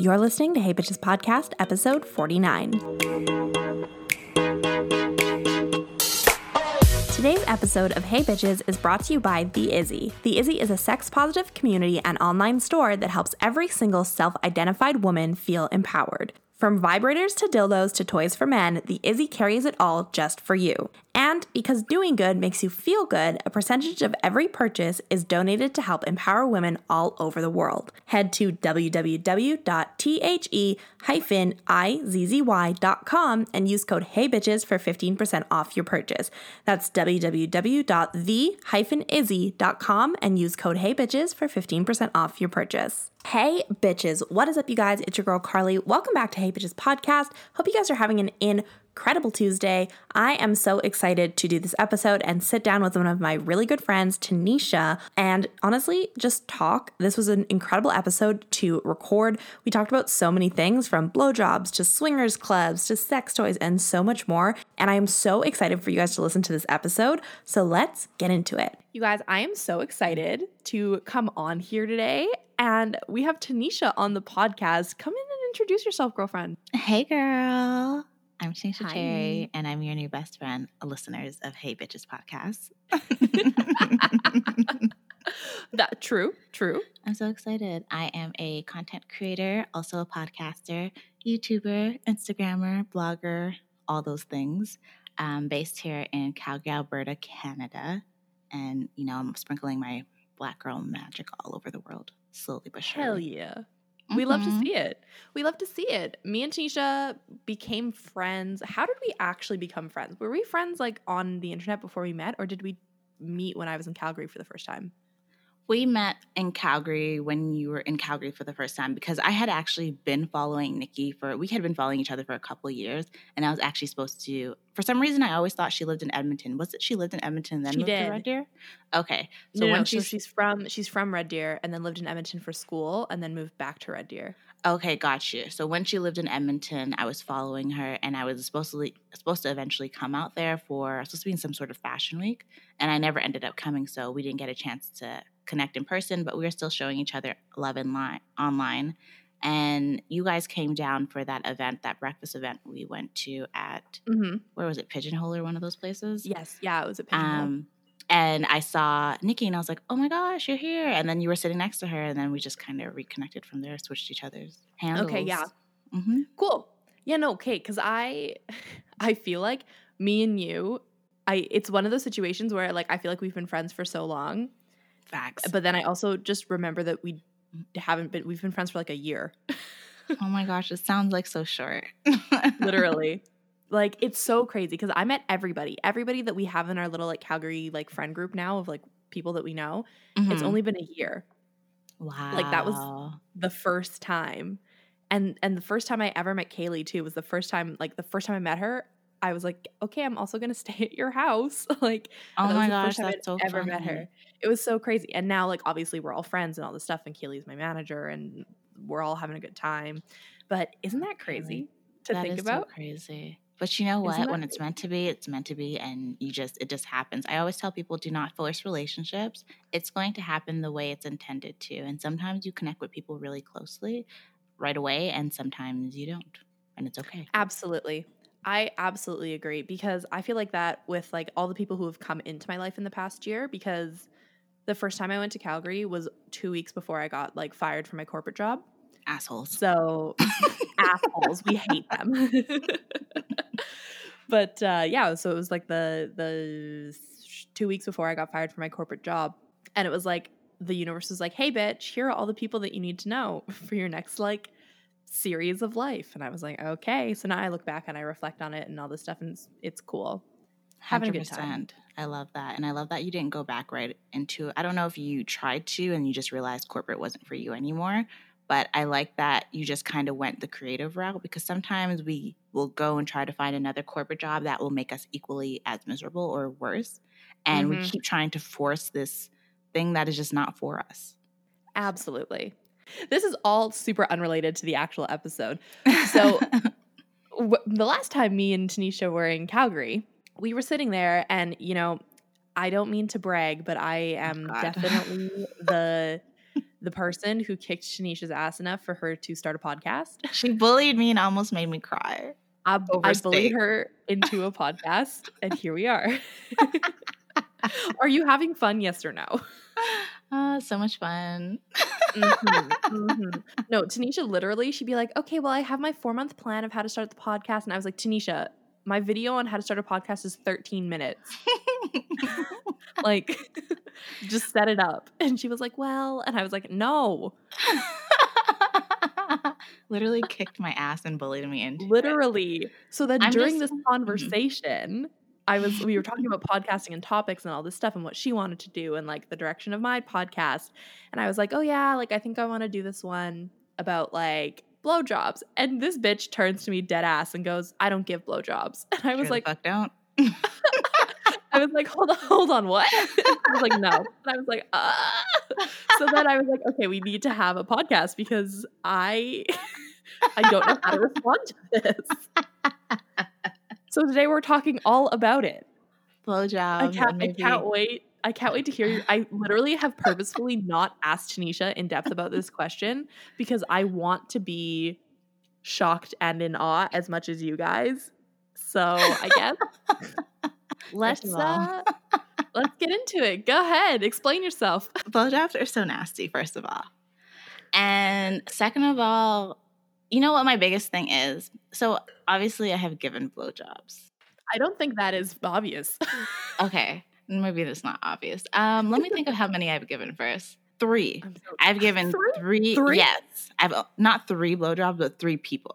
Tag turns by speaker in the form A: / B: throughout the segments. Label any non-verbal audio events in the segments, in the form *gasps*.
A: You're listening to Hey Bitches Podcast, episode 49. Today's episode of Hey Bitches is brought to you by The Izzy. The Izzy is a sex positive community and online store that helps every single self identified woman feel empowered. From vibrators to dildos to toys for men, the Izzy carries it all just for you. And because doing good makes you feel good, a percentage of every purchase is donated to help empower women all over the world. Head to www.the-izzy.com and use code HeyBitches for 15% off your purchase. That's www.the-izzy.com and use code HeyBitches for 15% off your purchase. Hey bitches, what is up, you guys? It's your girl Carly. Welcome back to Hey Bitches Podcast. Hope you guys are having an incredible Tuesday. I am so excited to do this episode and sit down with one of my really good friends, Tanisha, and honestly, just talk. This was an incredible episode to record. We talked about so many things from blowjobs to swingers clubs to sex toys and so much more. And I am so excited for you guys to listen to this episode. So let's get into it. You guys, I am so excited to come on here today and we have Tanisha on the podcast. Come in and introduce yourself, girlfriend.
B: Hey, girl. I'm Tanisha
A: Hi.
B: Cherry, and I'm your new best friend, listeners of Hey Bitches podcast. *laughs*
A: That true, true.
B: I'm so excited. I am a content creator, also a podcaster, YouTuber, Instagrammer, blogger, all those things. Um, based here in Calgary, Alberta, Canada. And, you know, I'm sprinkling my black girl magic all over the world, slowly but surely.
A: Hell yeah. We love to
B: Mhm.
A: see it. We love to see it. Me and Tanisha became friends. How did we actually become friends? Were we friends like on the internet before we met, or did we meet when I was in Calgary for the first time?
B: We met in Calgary when you were in Calgary for the first time because I had actually been following Nikki for we had been following each other for a couple of years and I was actually supposed to for some reason I always thought she lived in Edmonton. Was it she lived in Edmonton and then
A: She
B: moved
A: did.
B: to Red Deer? Okay.
A: So no,
B: when
A: no, so
B: she's,
A: she's from she's from Red Deer and then lived in Edmonton for school and then moved back to Red Deer.
B: Okay, got you. So when she lived in Edmonton, I was following her, and I was supposed to supposed to eventually come out there for I was supposed to be in some sort of fashion week, and I never ended up coming, so we didn't get a chance to connect in person. But we were still showing each other love in line online, and you guys came down for that event, that breakfast event we went to at
A: Mm-hmm.
B: where was it, Pigeonhole or one of those places?
A: Yes, yeah, it was a pigeonhole.
B: Um, and I saw Nikki, and I was like, "Oh my gosh, you're here!" And then you were sitting next to her, and then we just kind of reconnected from there, switched each other's handles.
A: Okay, yeah.
B: hmm
A: Cool. Yeah, no, okay, because I *laughs* I feel like me and you, I it's one of those situations where like I feel like we've been friends for so long,
B: Facts.
A: but then I also just remember that we haven't been we've been friends for like a year.
B: oh my gosh, it sounds like so short. *laughs*
A: Literally. like it's so crazy because I met everybody. Everybody that we have in our little like Calgary like friend group now of like people that we know. It's
B: Mhm.
A: only been a year.
B: wow.
A: like, that was- The first time. And and the first time I ever met Kaylee too was the first time like the first time I met her, I was like, okay, I'm also gonna *laughs* stay at your house. *laughs* like
B: Oh
A: that was
B: my
A: the
B: gosh,
A: first time
B: that's so
A: I'd ever met her. It was so crazy. And now, like, obviously, we're all friends and all this stuff, and Keely's my manager, and we're all having a good time. But isn't that crazy to
B: That
A: think about?
B: so crazy. But you know what? When it's meant to be, it's meant to be, and you just it just happens. I always tell people, do not force relationships. It's going to happen the way it's intended to, and sometimes you connect with people really closely right away, and sometimes you don't, and it's okay.
A: Absolutely. I absolutely agree because I feel like that with like all the people who have come into my life in the past year because the first time I went to Calgary was 2 weeks before I got like fired from my corporate job.
B: Assholes.
A: So assholes, we hate them. *laughs* but uh, yeah, so it was like the the two weeks before I got fired from my corporate job, and it was like the universe was like, "Hey, bitch, here are all the people that you need to know *laughs* for your next like series of life." And I was like, "Okay." So now I look back and I reflect on it and all this stuff, and it's, it's cool. having a good time.
B: I love that. And I love that you didn't go back right into I don't know if you tried to and you just realized corporate wasn't for you anymore, but I like that you just kind of went the creative route because sometimes we will go and try to find another corporate job that will make us equally as miserable or worse. And we
A: Mhm.
B: keep trying to force this thing that is just not for us.
A: Absolutely. This is all super unrelated to the actual episode. So *laughs* w- the last time me and Tanisha were in Calgary, we were sitting there, and you know, I don't mean to brag, but I am
B: God. *laughs*
A: definitely the the person who kicked Tanisha's ass enough for her to start a podcast.
B: She bullied me and almost made me cry.
A: I, I bullied her into a *laughs* podcast, and here we are. are you having fun? Yes or no?
B: Uh, so much fun.
A: Mhm, *laughs* mhm. No, Tanisha literally, she'd be like, okay, well, I have my four month plan of how to start the podcast. And I was like, Tanisha, my video on how to start a podcast is 13 minutes. *laughs* Like, *laughs* just set it up. And she was like, well, and I was like, no,
B: Literally kicked my ass and bullied me into it.
A: literally. So then
B: I'm
A: during
B: just-
A: this conversation, I was we were talking about podcasting and topics and all this stuff and what she wanted to do and like the direction of my podcast. And I was like, oh yeah, like I think I want to do this one about like blowjobs. And this bitch turns to me dead ass and goes, I don't give blowjobs. *laughs* And I was
B: the
A: like,
B: fuck don't. *laughs*
A: I was like, hold on, hold on, what? *laughs* I was like, no. And I was like, ah. So then I was like, okay, we need to have a podcast because I I don't know how to respond to this. So today we're talking all about it.
B: Blowjob.
A: I can't I can't wait. I can't wait to hear you. I literally have *laughs* purposefully not asked Tanisha in depth about this question because I want to be shocked and in awe as much as you guys. So I guess *laughs* let's uh, let's get into it. Go ahead, explain yourself.
B: blowjobs are so nasty, first of all. And second of all, you know what my biggest thing is? So obviously I have given blowjobs.
A: I don't think that is obvious. *laughs*
B: Okay. Maybe that's not obvious. Um, let me think of how many I've given first. Three.
A: So-
B: I've given *laughs*
A: Three?
B: three.
A: Three?
B: Yes. I've uh, not three blowjobs, but three people.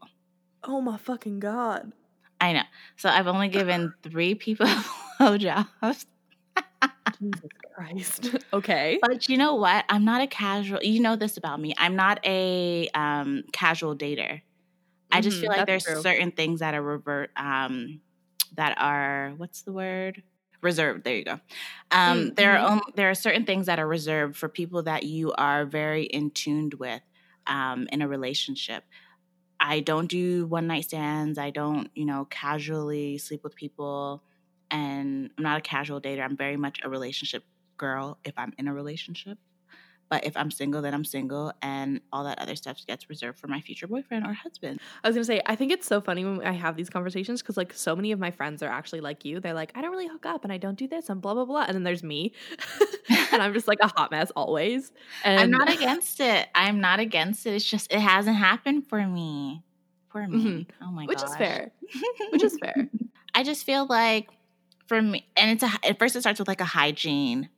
A: oh my fucking god!
B: I know. So I've only given three people *laughs* blowjobs.
A: Jesus Christ. *laughs* okay.
B: But you know what? I'm not a casual. You know this about me. I'm not a um, casual dater. I just feel like there's
A: true.
B: certain things that are revert. Um, that are what's the word? Reserved. There you go. Um,
A: Mm,
B: there are um, there are certain things that are reserved for people that you are very in tuned with um, in a relationship. I don't do one night stands. I don't, you know, casually sleep with people. And I'm not a casual dater. I'm very much a relationship girl if I'm in a relationship. But if I'm single, then I'm single, and all that other stuff gets reserved for my future boyfriend or husband.
A: I was gonna say, I think it's so funny when I have these conversations because like so many of my friends are actually like you. They're like, I don't really hook up and I don't do this and blah blah blah. And then there's me, *laughs* and I'm just like a hot mess always. And
B: I'm not against it. I'm not against it. It's just it hasn't happened for me. For me. Mm-hmm. Oh my god.
A: which is fair. *laughs* Which is fair.
B: I just feel like for me, and it's a at first it starts with like a hygiene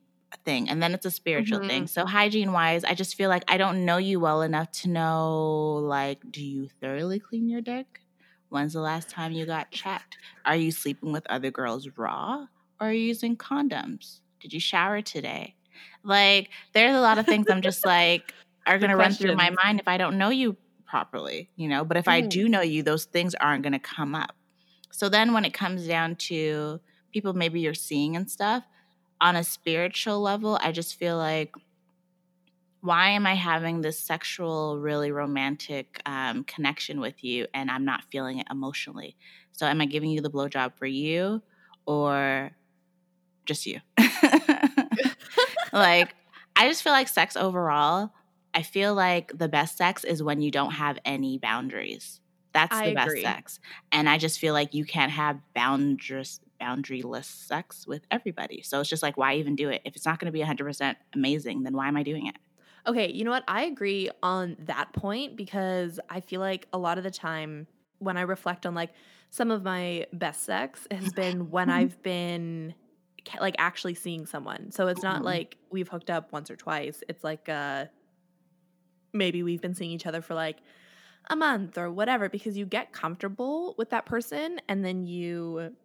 B: thing, and then it's a spiritual
A: Mhm.
B: thing. So hygiene wise, I just feel like I don't know you well enough to know like, do you thoroughly clean your dick? When's the last time you got checked? Are you sleeping with other girls raw, or are you using condoms? Did you shower today? Like, there's a lot of things I'm just like *laughs* are gonna run through my mind if I don't know you properly, you know. But if I
A: Mm.
B: do know you, those things aren't gonna come up. So then when it comes down to people maybe you're seeing and stuff, on a spiritual level, I just feel like why am I having this sexual, really romantic um, connection with you and I'm not feeling it emotionally? So am I giving you the blowjob for you or just you? *laughs* like, I just feel like sex overall, I feel like the best sex is when you don't have any boundaries. That's
A: I
B: the best
A: agree.
B: sex. And I just feel like you can't have boundaries boundaryless sex with everybody. So it's just like why even do it? If it's not going to be 100% amazing, then why am I doing it?
A: Okay, you know what? I agree on that point because I feel like a lot of the time when I reflect on like some of my best sex has been when *laughs* I've been like actually seeing someone. So it's not
B: Mhm.
A: like we've hooked up once or twice. It's like uh maybe we've been seeing each other for like a month or whatever because you get comfortable with that person and then you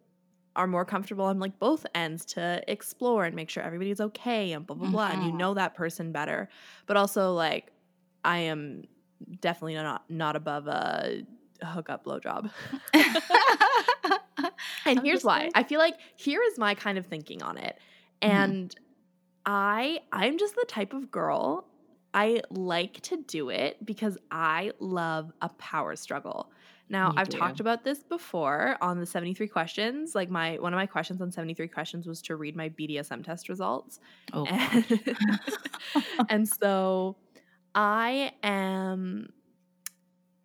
A: are more comfortable on like both ends to explore and make sure everybody's okay and blah blah blah and you
B: Mhm.
A: know that person better. But also like i am definitely not not above a hookup blowjob. *laughs* And
B: I'm *laughs*
A: here's why. I feel like here is my kind of thinking on it.
B: Mhm.
A: and i i'm just the type of girl i like to do it because i love a power struggle now
B: You
A: i've
B: do.
A: talked about this before on the 73 questions like my one of my questions on 73 questions was to read my bdsm test results
B: oh,
A: and, *laughs* *laughs* and so I am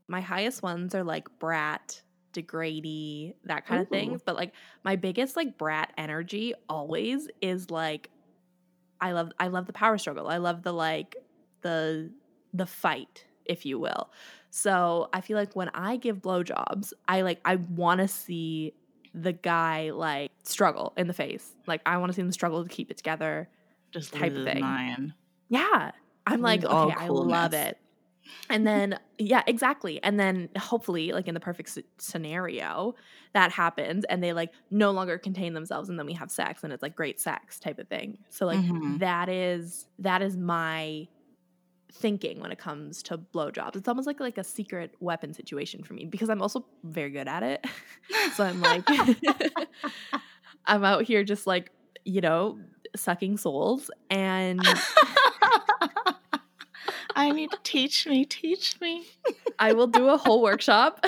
A: my highest ones are like brat, degradee, that kind of
B: Ooh.
A: things. But like my biggest like brat energy always is like I love I love the power struggle. I love the like the the fight, if you will. So I feel like when I give blowjobs, I like I want to see the guy like struggle in the face. Like I want to see him struggle to keep it together.
B: Just
A: type of thing.
B: mind.
A: Yeah. I'm like, okay, I love it. And then, yeah, exactly. And then hopefully, like in the perfect scenario, that happens and they like no longer contain themselves and then we have sex and it's like great sex type of thing. So, like,
B: Mhm.
A: that is, that is my thinking when it comes to blowjobs. It's almost like like a secret weapon situation for me because I'm also very good at it. *laughs* so I'm like *laughs* I'm out here just like, you know, sucking souls and *laughs*
B: I need to teach me, teach me.
A: I will do a whole workshop.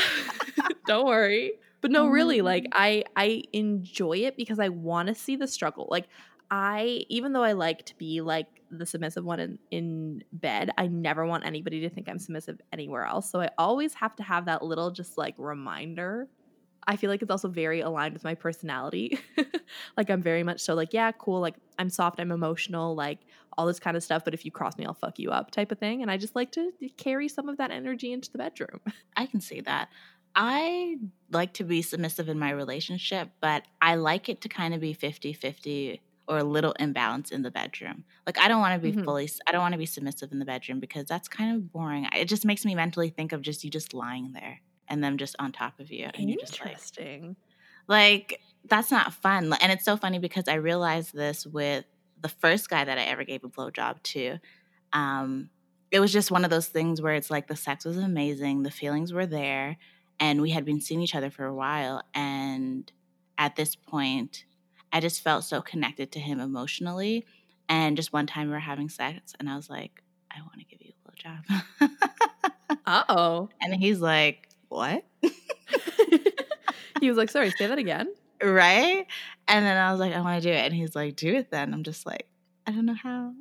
A: Don't worry. But no, really, like
B: Mm.
A: I I enjoy it because I want to see the struggle. Like I even though I like to be like the submissive one in, in bed, I never want anybody to think I'm submissive anywhere else. So I always have to have that little just like reminder. I feel like it's also very aligned with my personality. *laughs* like I'm very much so like, yeah, cool, like I'm soft, I'm emotional, like all this kind of stuff, but if you cross me, I'll fuck you up type of thing. And I just like to carry some of that energy into the bedroom. *laughs*
B: I can see that. I like to be submissive in my relationship, but I like it to kind of be 50 50 or a little imbalance in the bedroom. Like, I don't want to be
A: Mhm.
B: fully, I don't want to be submissive in the bedroom because that's kind of boring. It just makes me mentally think of just you just lying there and them just on top of you. And you're just like,
A: Interesting.
B: like that's not fun and it's so funny because i realized this with the first guy that i ever gave a blowjob to um it was just one of those things where it's like the sex was amazing the feelings were there and we had been seeing each other for a while and at this point i just felt so connected to him emotionally and just one time we were having sex and i was like i want to give you a blowjob
A: Uh oh. *laughs*
B: and he's like what *laughs*
A: he was like, sorry, say that again.
B: right? And then I was like, I want to do it. And he's like, do it then. I'm just like, I don't know how.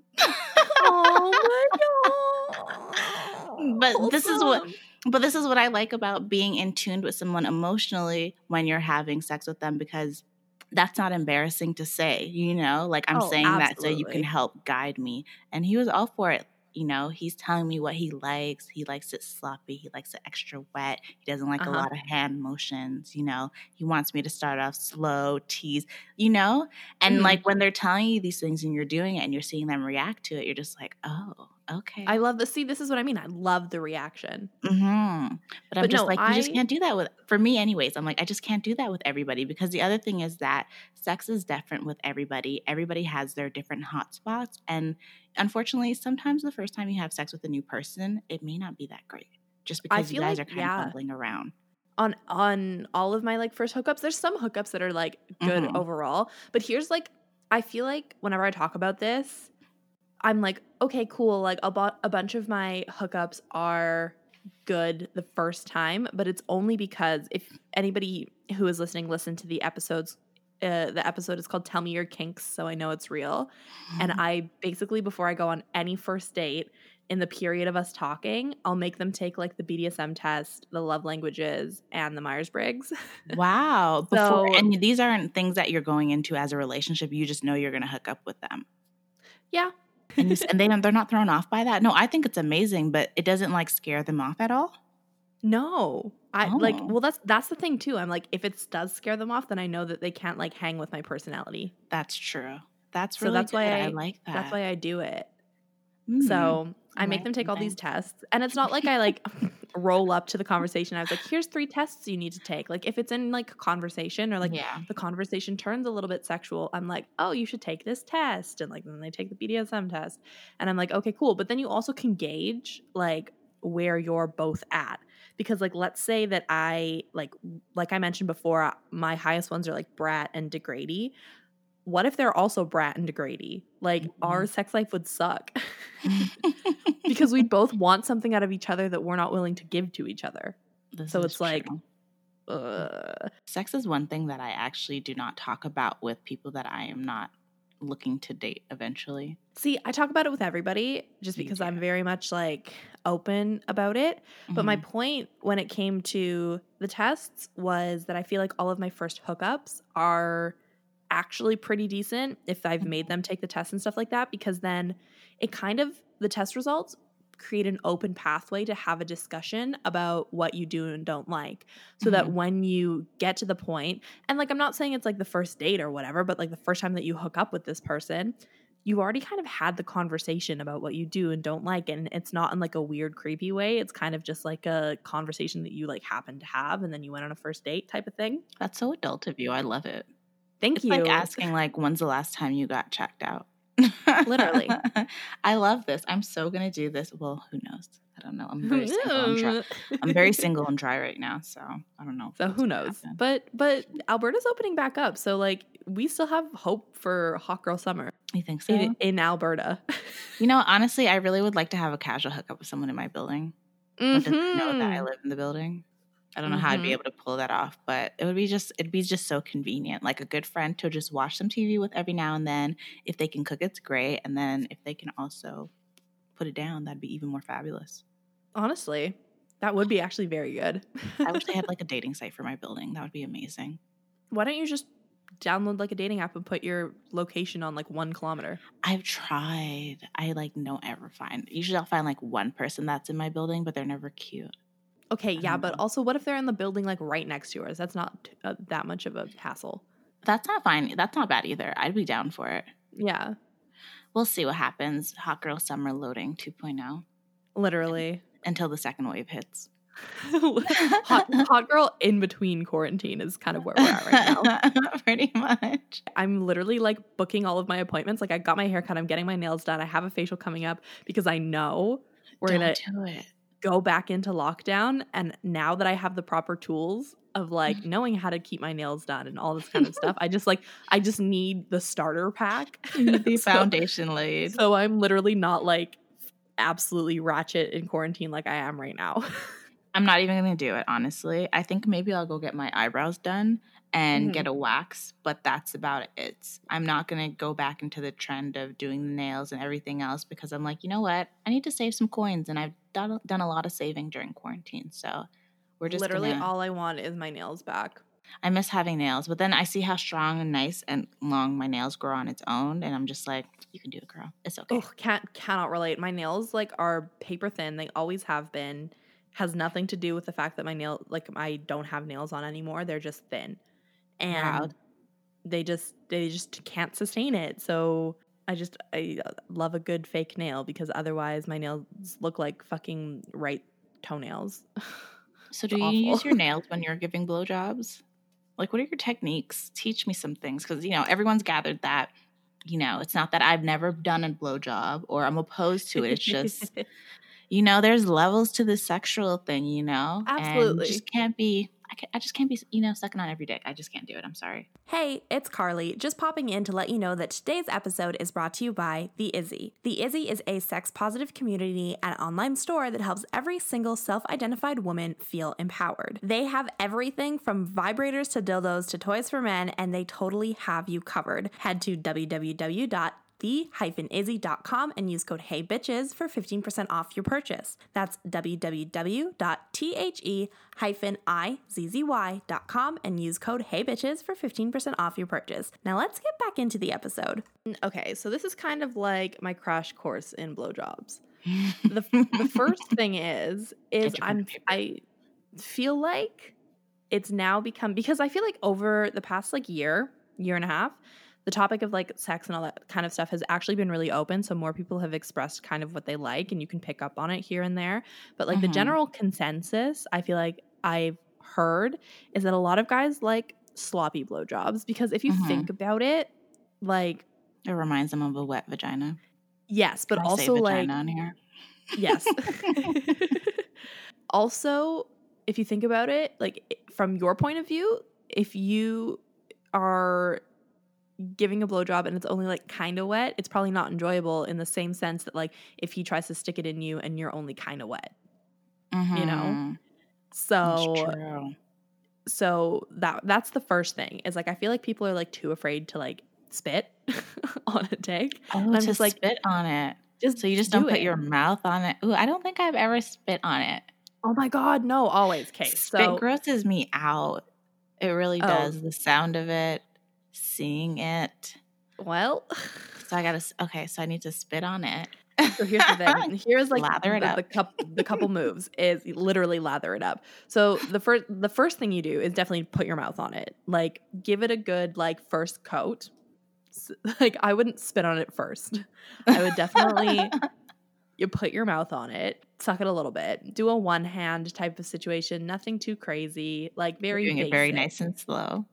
A: Oh my god. *laughs*
B: But this is what- But this is what I like about being in tune with someone emotionally when you're having sex with them because that's not embarrassing to say, you know? Like I'm
A: Oh,
B: saying that so you can help guide me. And he was all for it. You know, he's telling me what he likes. He likes it sloppy. He likes it extra wet. He doesn't like
A: Uh-huh.
B: a lot of hand motions. You know, he wants me to start off slow, tease, you know? And
A: Mhm.
B: like when they're telling you these things and you're doing it and you're seeing them react to it, you're just like, oh, okay.
A: I love the see, this is what I mean. I love the reaction.
B: Mm-hmm. But I'm
A: But
B: just
A: no,
B: like, you just can't do that with, for me, anyways. I'm like, I just can't do that with everybody because the other thing is that sex is different with everybody. Everybody has their different hot spots. And unfortunately, sometimes the first time you have sex with a new person, it may not be that great just because you guys
A: like-
B: are kind
A: yeah.
B: of fumbling around.
A: On on all of my like first hookups, there's some hookups that are like good
B: Mhm.
A: overall. But here's like I feel like whenever I talk about this, I'm like, okay, cool. Like a, bu- a bunch of my hookups are good the first time, but it's only because if anybody who is listening listened to the episodes, uh, the episode is called "Tell Me Your Kinks," so I know it's real. And I basically, before I go on any first date, in the period of us talking, I'll make them take like the BDSM test, the love languages, and the Myers Briggs.
B: wow. *laughs* Before,
A: So-
B: and these aren't things that you're going into as a relationship. You just know you're going to hook up with them.
A: yeah.
B: And, you, and they, don't- they're not thrown off by that. No, I think it's amazing, but it doesn't like scare them off at all.
A: No. I like
B: Oh.
A: well that's that's the thing too. I'm like if it does scare them off, then I know that they can't like hang with my personality.
B: That's true. That's
A: So
B: really
A: that's why
B: good.
A: I-
B: like that.
A: That's why I do it.
B: Mm.
A: So I make them take all these tests. And it's not like *laughs* I like roll up to the conversation. I was like, here's three tests you need to take. Like if it's in like conversation or like
B: yeah,
A: the conversation turns a little bit sexual, I'm like, oh, you should take this test. And like then they take the BDSM test. And I'm like, okay, cool. But then you also can gauge like where you're both at. Because like let's say that I like like I mentioned before, my highest ones are like brat and degradee. What if they're also brat and degradee? Like our sex life would suck. *laughs* *laughs* because we'd both want something out of each other that we're not willing to give to each other.
B: This
A: so it's like-. Ugh.
B: sex is one thing that I actually do not talk about with people that I am not looking to date eventually?
A: See, I talk about it with everybody just because. I'm very much like open about it. But my
B: Mhm.
A: point when it came to the tests was that I feel like all of my first hookups are actually pretty decent if I've made them take the test and stuff like that, because then it kind of, the test results create an open pathway to have a discussion about what you do and don't like. So that
B: Mhm.
A: when you get to the point, and like I'm not saying it's like the first date or whatever, but like the first time that you hook up with this person, you already kind of had the conversation about what you do and don't like and it's not in like a weird creepy way it's kind of just like a conversation that you like happen to have and then you went on a first date type of thing
B: That's so adult of you. I love it.
A: Thank
B: It's
A: you
B: like asking like when's the last time you got checked out?
A: Literally. *laughs*
B: I love this. I'm so gonna do this. Well, who knows? I don't know. I'm very single and dry. I'm very *laughs* single and dry right now, so I don't know.
A: so who knows
B: happen.
A: but but alberta's opening back up so like we still have hope for hot girl summer
B: You think so?
A: in, in alberta
B: You know, *laughs* honestly, I really would like to have a casual hookup with someone in my building. That doesn't know that I
A: Mhm.
B: live in the building. I don't know how I'd be
A: Mhm.
B: able to pull that off, but it would be just it'd be just so convenient. Like a good friend to just watch some TV with every now and then. If they can cook, it's great. And then if they can also put it down, that'd be even more fabulous.
A: honestly that would be actually very good
B: I wish they had *laughs* like a dating site for my building. That would be amazing.
A: why don't you just download like a dating app and put your location on like one kilometer
B: I've tried. I like don't ever find. Usually I'll find like one person that's in my building, but they're never cute.
A: Okay, yeah, but
B: know.
A: also, what if they're in the building like right next to yours? That's not uh, that much of a hassle.
B: That's not fine. That's not bad either. I'd be down for it.
A: Yeah,
B: We'll see what happens. Hot girl summer loading 2.0
A: literally.
B: until the second wave hits. *laughs*
A: hot, hot girl in between quarantine is kind of where we're at right now. *laughs*
B: Pretty much.
A: I'm literally like booking all of my appointments. Like, I got my hair cut, I'm getting my nails done, I have a facial coming up because I know we're
B: Don't
A: gonna
B: do it.
A: Go back into lockdown. And now that I have the proper tools of like *laughs* knowing how to keep my nails done and all this kind of stuff, I just like, I just need the starter pack. *laughs*
B: The *laughs*
A: So-
B: foundation laid.
A: So I'm literally not like absolutely ratchet in quarantine like I am right now.
B: I'm not even gonna do it, honestly. I think maybe I'll go get my eyebrows done and
A: Mhm.
B: get a wax, but that's about it. I'm not gonna go back into the trend of doing the nails and everything else because I'm like, you know what? I need to save some coins, and I've done done a lot of saving during quarantine. So we're just
A: literally
B: gonna-
A: all I want is my nails back.
B: I miss having nails, but then I see how strong and nice and long my nails grow on its own, and I'm just like, you can do it, girl. It's okay.
A: Oh, can't cannot relate. My nails like are paper thin. They always have been. Has nothing to do with the fact that my nail like I don't have nails on anymore. They're just thin. And
B: Proud.
A: they just they just can't sustain it. So I just I love a good fake nail because otherwise my nails look like fucking right toenails. *laughs*
B: So do you use your *laughs* nails when you're giving blowjobs? Like, what are your techniques? Teach me some things because you know everyone's gathered that. You know, it's not that I've never done a blowjob or I'm opposed to it. It's just *laughs* you know, there's levels to the sexual thing. You know,
A: Absolutely.
B: you just can't be. I, can, I just can't be. You know, sucking on every dick. I just can't do it. I'm sorry.
A: Hey, it's Carly, just popping in to let you know that today's episode is brought to you by The Izzy. The Izzy is a sex positive community and online store that helps every single self identified woman feel empowered. They have everything from vibrators to dildos to toys for men, and they totally have you covered. Head to www the-izzy.com and use code HeyBitches for 15% off your purchase. That's www.the-izzy.com and use code HeyBitches for 15% off your purchase. Now let's get back into the episode. Okay, so this is kind of like my crash course in blowjobs. The, the first thing is is I'm. I feel like it's now become because I feel like over the past like year, year and a half, the topic of like sex and all that kind of stuff has actually been really open. So more people have expressed kind of what they like, and you can pick up on it here and there. But like the
B: Mhm.
A: general consensus, I feel like I've heard is that a lot of guys like sloppy blowjobs because if you
B: Mhm.
A: think about it, like
B: It reminds them of a wet vagina.
A: yes, but
B: Can I say
A: also like
B: vagina on here.
A: Yes. *laughs* *laughs* also, if you think about it, like from your point of view, if you are giving a blowjob and it's only like kind of wet, it's probably not enjoyable in the same sense that like if he tries to stick it in you and you're only kind of wet. you know?
B: Mhm.
A: So so that that's the first thing is like I feel like people are like too afraid to like spit *laughs* on a dick.
B: Oh,
A: I'm
B: to
A: just like,
B: spit on it.
A: just
B: So you just
A: do
B: don't put your mouth on it. Ooh, I don't think I've ever spit on it.
A: Oh my god, no, always. Okay,
B: Spit
A: so
B: grosses me out. It really
A: Oh.
B: does. The sound of it, seeing it.
A: well, *laughs*
B: So I gotta. Okay, so I need to spit on it.
A: so here's the thing. *laughs* Here's like
B: Lather it
A: the,
B: up.
A: the couple the *laughs* couple moves is literally lather it up. So the first the first thing you do is definitely put your mouth on it. Like give it a good like first coat. Like I wouldn't spit on it first. I would definitely you put your mouth on it, suck it a little bit, do a one hand type of situation, nothing too crazy, like very
B: doing it very nice and slow,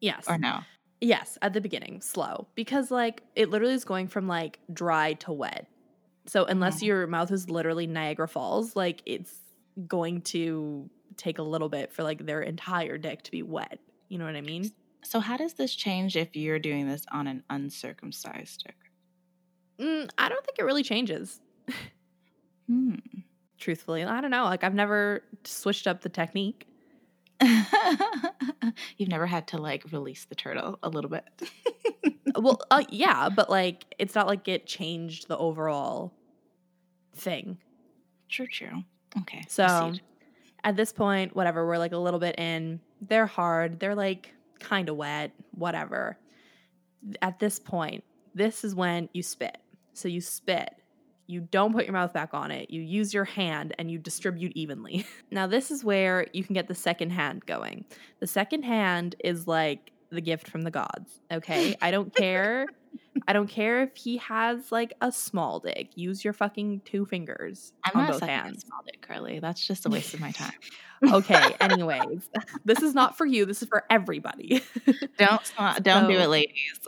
A: Yes.
B: or no?
A: Yes, at the beginning, slow. Because like it literally is going from like dry to wet. So unless
B: Mhm.
A: your mouth is literally Niagara Falls, like it's going to take a little bit for like their entire dick to be wet. You know what I mean?
B: So how does this change if you're doing this on an uncircumcised dick?
A: Mm, I don't think it really changes.
B: Hmm.
A: Truthfully, I don't know. Like I've never switched up the technique. *laughs*
B: You've never had to like release the turtle a little bit. *laughs*
A: well, uh, yeah, but like it's not like it changed the overall thing.
B: True, true. Okay.
A: So
B: proceed.
A: at this point, whatever, we're like a little bit in. They're hard. They're like kind of wet, whatever. At this point, this is when you spit. So you spit. You don't put your mouth back on it. You use your hand and you distribute evenly. *laughs* now, this is where you can get the second hand going. The second hand is like the gift from the gods. Okay. I don't *laughs* care. I don't care if he has like a small dick. Use your fucking two fingers
B: I'm
A: on
B: not
A: both hands.
B: small dick, Carly. That's just a waste of my time. *laughs*
A: Okay, anyways, this is not for you. This is for everybody.
B: Don't don't do it, ladies.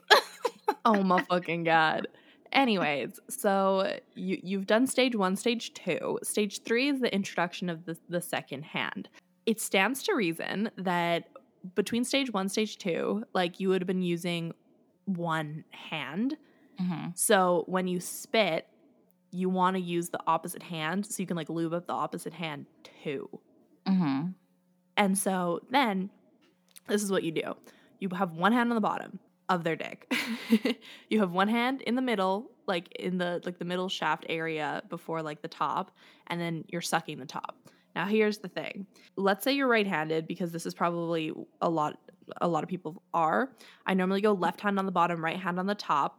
A: oh my fucking god. Anyways, so you you've done stage 1, stage 2. Stage 3 is the introduction of the the second hand. It stands to reason that between stage 1, stage 2, like you would have been using one hand.
B: hmm
A: So when you spit, you want to use the opposite hand so you can like lube up the opposite hand too.
B: hmm
A: And so then this is what you do. You have one hand on the bottom of their dick. *laughs* you have one hand in the middle, like in the like the middle shaft area before like the top, and then you're sucking the top. Now here's the thing. Let's say you're right-handed because this is probably a lot a lot of people are. I normally go left hand on the bottom, right hand on the top,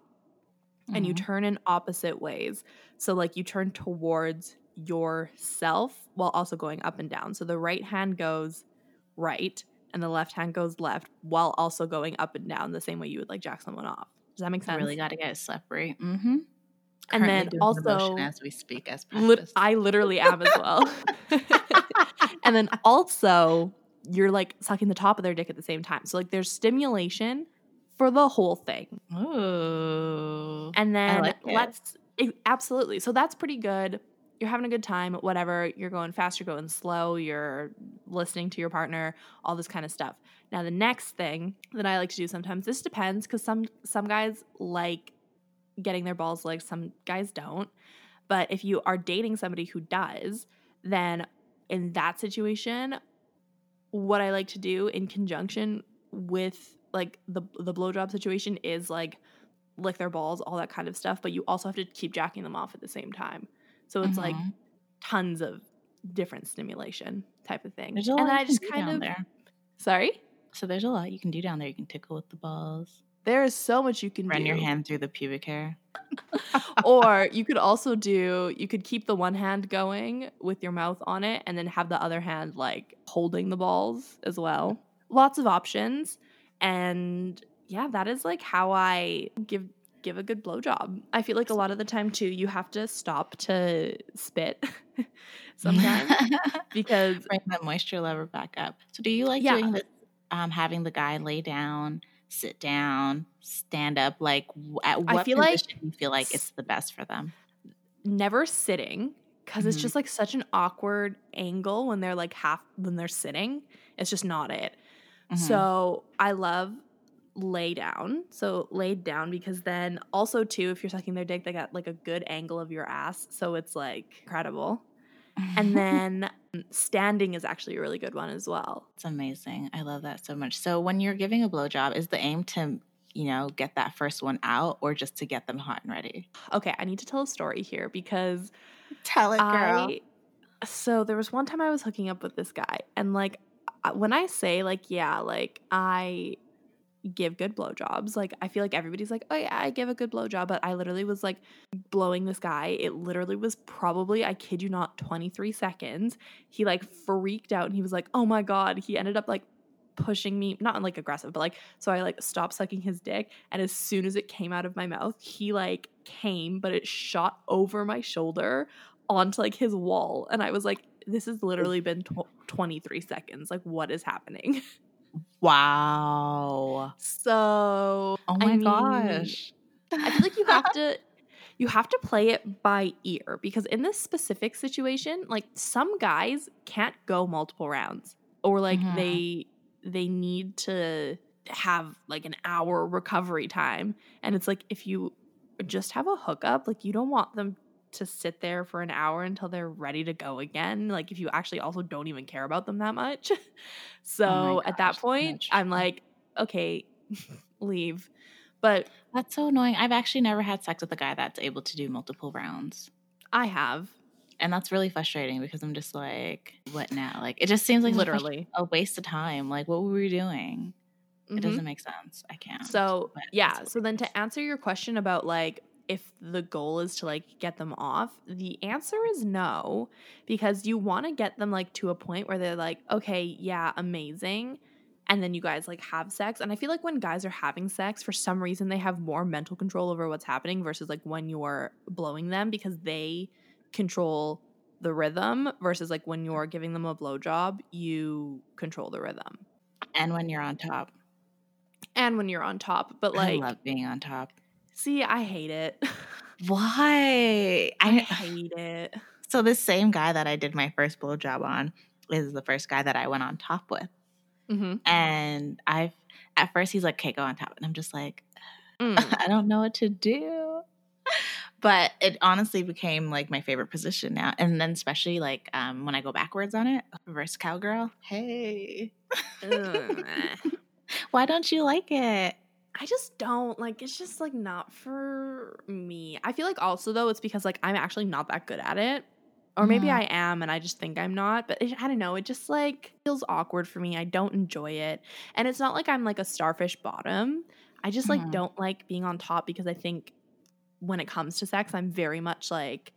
A: and you
B: Mhm.
A: turn in opposite ways. So like you turn towards yourself while also going up and down. So the right hand goes right and the left hand goes left while also going up and down the same way you would like jack someone off. Does that make sense?
B: really got to get it slippery. Mm-hmm.
A: And then also-
B: as we speak, as
A: Lit-. I literally am as well. *laughs* and then also you're like sucking the top of their dick at the same time. So like there's stimulation for the whole thing.
B: Ooh.
A: And then
B: like
A: let's e- absolutely. So that's pretty good. You're having a good time, whatever. You're going fast, you're going slow, you're listening to your partner, all this kind of stuff. Now the next thing that I like to do sometimes, this depends cuz some some guys like getting their balls licked, some guys don't. But if you are dating somebody who does, then in that situation, what I like to do in conjunction with like the the blowjob situation is like lick their balls, all that kind of stuff. But you also have to keep jacking them off at the same time. So it's like
B: Mhm.
A: tons of different stimulation type of thing.
B: There's a
A: and
B: lot
A: then
B: you
A: I
B: can
A: just
B: do
A: kind
B: down
A: of
B: there.
A: sorry.
B: So there's a lot you can do down there. You can tickle with the balls,
A: There is so much you can
B: run
A: do.
B: your hand through the pubic hair. *laughs*
A: or *laughs* you could also do you could keep the one hand going with your mouth on it and then have the other hand like holding the balls as well lots of options and yeah that is like how i give give a good blowjob i feel like a lot of the time too you have to stop to spit *laughs* sometimes *laughs* because
B: bring that moisture level back up. So do you like
A: Yeah.
B: doing this? Um, having the guy lay down, sit down, stand up. Like at
A: I
B: what
A: feel like
B: position do you feel like it's the best for them?
A: never sitting because it's
B: Mhm.
A: just like such an awkward angle when they're like half when they're sitting it's just not it
B: Mhm.
A: So I love lay down. So laid down because then also too, if you're sucking their dick, they got like a good angle of your ass. So it's like incredible. And *laughs* then standing is actually a really good one as well.
B: it's amazing. I love that so much. So when you're giving a blowjob, is the aim to you know, get that first one out or just to get them hot and ready?
A: Okay, I need to tell a story here because
B: Tell it, girl.
A: I so there was one time I was hooking up with this guy and like uh, when I say like yeah, like I give good blowjobs. Like I feel like everybody's like, "Oh yeah, I give a good blowjob," but I literally was like blowing this guy. It literally was probably I kid you not 23 seconds. He like freaked out and he was like, "Oh my god." He ended up like pushing me, not like aggressive, but like so I like stopped sucking his dick and as soon as it came out of my mouth, he like came, but it shot over my shoulder onto like his wall and I was like this has literally been tw- 23 seconds. Like what is happening? *laughs*
B: Wow.
A: So,
B: Oh
A: I
B: my
A: mean,
B: gosh. *laughs*
A: I feel like you have to *laughs* you have to play it by ear because in this specific situation, like some guys can't go multiple rounds or like
B: Mhm.
A: they they need to have like an hour recovery time and it's like if you just have a hookup, like you don't want them to sit there for an hour until they're ready to go again. Like if you actually also don't even care about them that much. *laughs* so at
B: gosh,
A: that point. I'm like, okay, *laughs* leave. But
B: That's so annoying. I've actually never had sex with a guy that's able to do multiple rounds.
A: I have
B: And that's really frustrating because I'm just like, what now? Like, it just seems like
A: literally.
B: a waste of time. Like, what were we doing?
A: Mhm.
B: It doesn't make sense. I can't.
A: So yeah, so then to answer your question about like if the goal is to like get them off, the answer is no because you want to get them like to a point where they're like, okay, yeah, amazing. And then you guys like have sex. And I feel like when guys are having sex, for some reason they have more mental control over what's happening versus like when you're blowing them because they control the rhythm versus like when you're giving them a blowjob, you control the rhythm.
B: and when you're on top,
A: And when you're on top. But like, I
B: love being on top.
A: See, I hate it. *laughs*
B: Why?
A: I
B: I
A: hate it.
B: so this same guy that I did my first blowjob on is the first guy that I went on top with,
A: Mm-hmm.
B: and I've at first he's like, "Okay, go on top," and I'm just like,
A: Mm.
B: I don't know what to do. *laughs* But it honestly became like my favorite position now. And then especially like um, when I go backwards on it, reverse cowgirl. Hey. *laughs* Why don't you like it?
A: I just don't like it's just like not for me. I feel like also though it's because like I'm actually not that good at it. Or maybe
B: Mhm.
A: I am and I just think I'm not, but it, I don't know, it just like feels awkward for me. I don't enjoy it. And it's not like I'm like a starfish bottom. I just like
B: Mhm.
A: don't like being on top because I think when it comes to sex, I'm very much like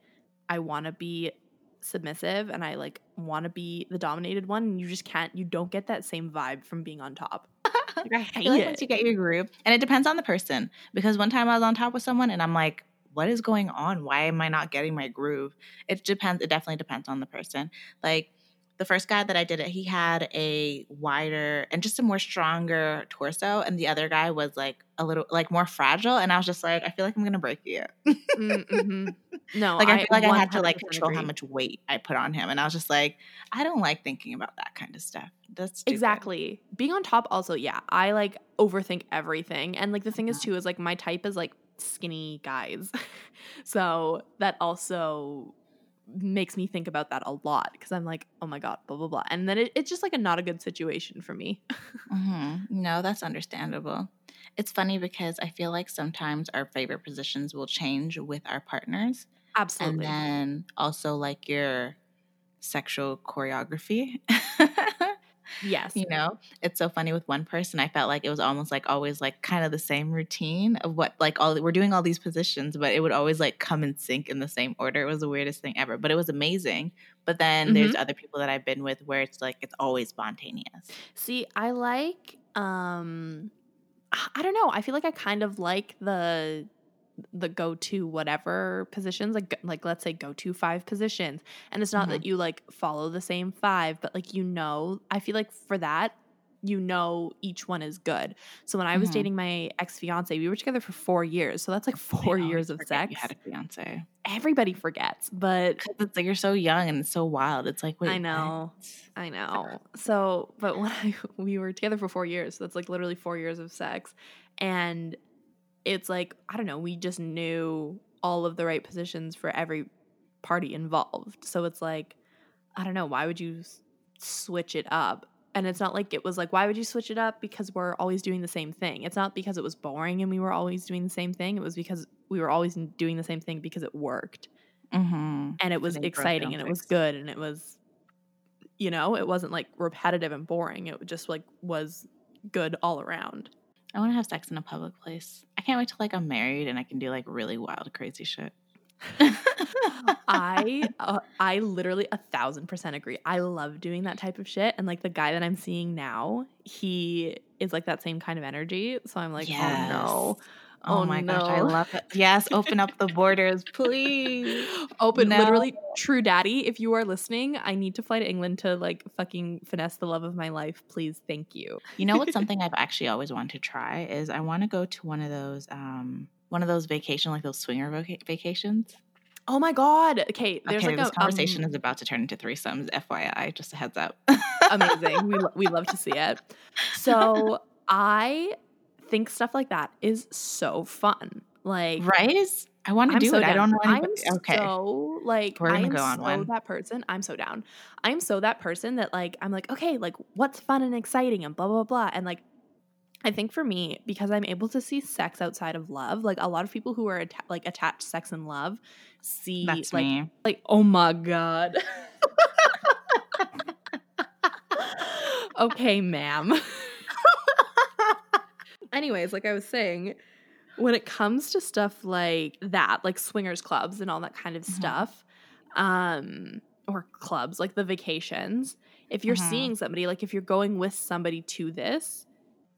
A: I want to be submissive and I like want to be the dominated one and you just can't you don't get that same vibe from being on top. *laughs* Like, I
B: I
A: hate
B: feel like
A: it.
B: once you get your groove, and it depends on the person. Because one time I was on top with someone, and I'm like, "What is going on? Why am I not getting my groove?" It depends. It definitely depends on the person. Like the first guy that I did it, he had a wider and just a more stronger torso, and the other guy was like a little like more fragile. And I was just like, I feel like I'm gonna break you.
A: Mm-hmm. No, *laughs*
B: like I, feel like I had to like
A: 100%
B: control how much weight I put on him, and I was just like, I don't like thinking about that kind of stuff. That's stupid.
A: Exactly. Being on top also, yeah. I like overthink everything. And like the thing is too is like my type is like skinny guys. *laughs* so that also makes me think about that a lot because I'm like, oh my God, blah, blah, blah. And then it, it's just like a not a good situation for me. *laughs*
B: hmm No, that's understandable. It's funny because I feel like sometimes our favorite positions will change with our partners.
A: Absolutely.
B: And then also like your sexual choreography. *laughs*
A: yes.
B: you know, it's so funny with one person. I felt like it was almost like always like kind of the same routine of what like all we're doing all these positions, but it would always like come and sync in the same order. It was the weirdest thing ever, but it was amazing. But then there's other people that I've been with where it's like it's always spontaneous.
A: See, I like um I don't know. I feel like I kind of like the the go to whatever positions like like let's say go to five positions and it's not that you like follow the same five but like you know i feel like for that you know each one is good so when i was
B: Mhm.
A: dating my ex-fiance we were together for four years so that's like four years of sex
B: You had a fiance.
A: everybody forgets but
B: it's like you're so young and it's so wild. It's like wait,
A: I know.
B: what?
A: I know. So, but when *laughs* I we were together for four years, so that's like literally four years of sex, and it's like I don't know. We just knew all of the right positions for every party involved. So it's like I don't know. Why would you s- switch it up? And it's not like it was like, why would you switch it up? Because we're always doing the same thing. It's not because it was boring and we were always doing the same thing. It was because we were always doing the same thing because it worked.
B: Mm-hmm.
A: And it was
B: broke
A: exciting and it was good and it was, you know, it wasn't like repetitive and boring. It just like was good all around.
B: I want to have sex in a public place. I can't wait till like I'm married and I can do like really wild, crazy shit.
A: I *laughs* uh, I literally a thousand percent agree. I love doing that type of shit, and like the guy that I'm seeing now, he is like that same kind of energy. So I'm like, oh no,
B: Oh,
A: Oh,
B: my gosh, I love it. Yes, open up the borders, please.
A: open
B: No.
A: literally, true daddy. If you are listening, I need to fly to England to like fucking finesse the love of my life. Please, thank you.
B: You know what's *laughs* something I've actually always wanted to try is I want to go to one of those um one of those vacation like those swinger vaca- vacations.
A: Oh my god. Okay, there's
B: okay,
A: like
B: this
A: a
B: conversation
A: um,
B: is about to turn into threesomes. FYI, just a heads up.
A: amazing. we lo- we love to see it. So *laughs* I think stuff like that is so fun. Like
B: right? I want to
A: I'm
B: do
A: so
B: it.
A: down.
B: I don't know
A: I'm
B: okay.
A: so like
B: We're
A: I
B: gonna
A: am
B: go on
A: so
B: one.
A: that person. I'm so down. I'm so that person that like I'm like okay, like what's fun and exciting and blah blah blah and like I think for me because I'm able to see sex outside of love. Like a lot of people who are atta- like attached sex and love see
B: That's
A: like
B: me.
A: like oh my god. *laughs* okay, ma'am. *laughs* Anyways, like I was saying, when it comes to stuff like that, like swingers clubs and all that kind of
B: Mhm.
A: stuff, um, or clubs like the vacations, if you're
B: Mhm.
A: seeing somebody, like if you're going with somebody to this,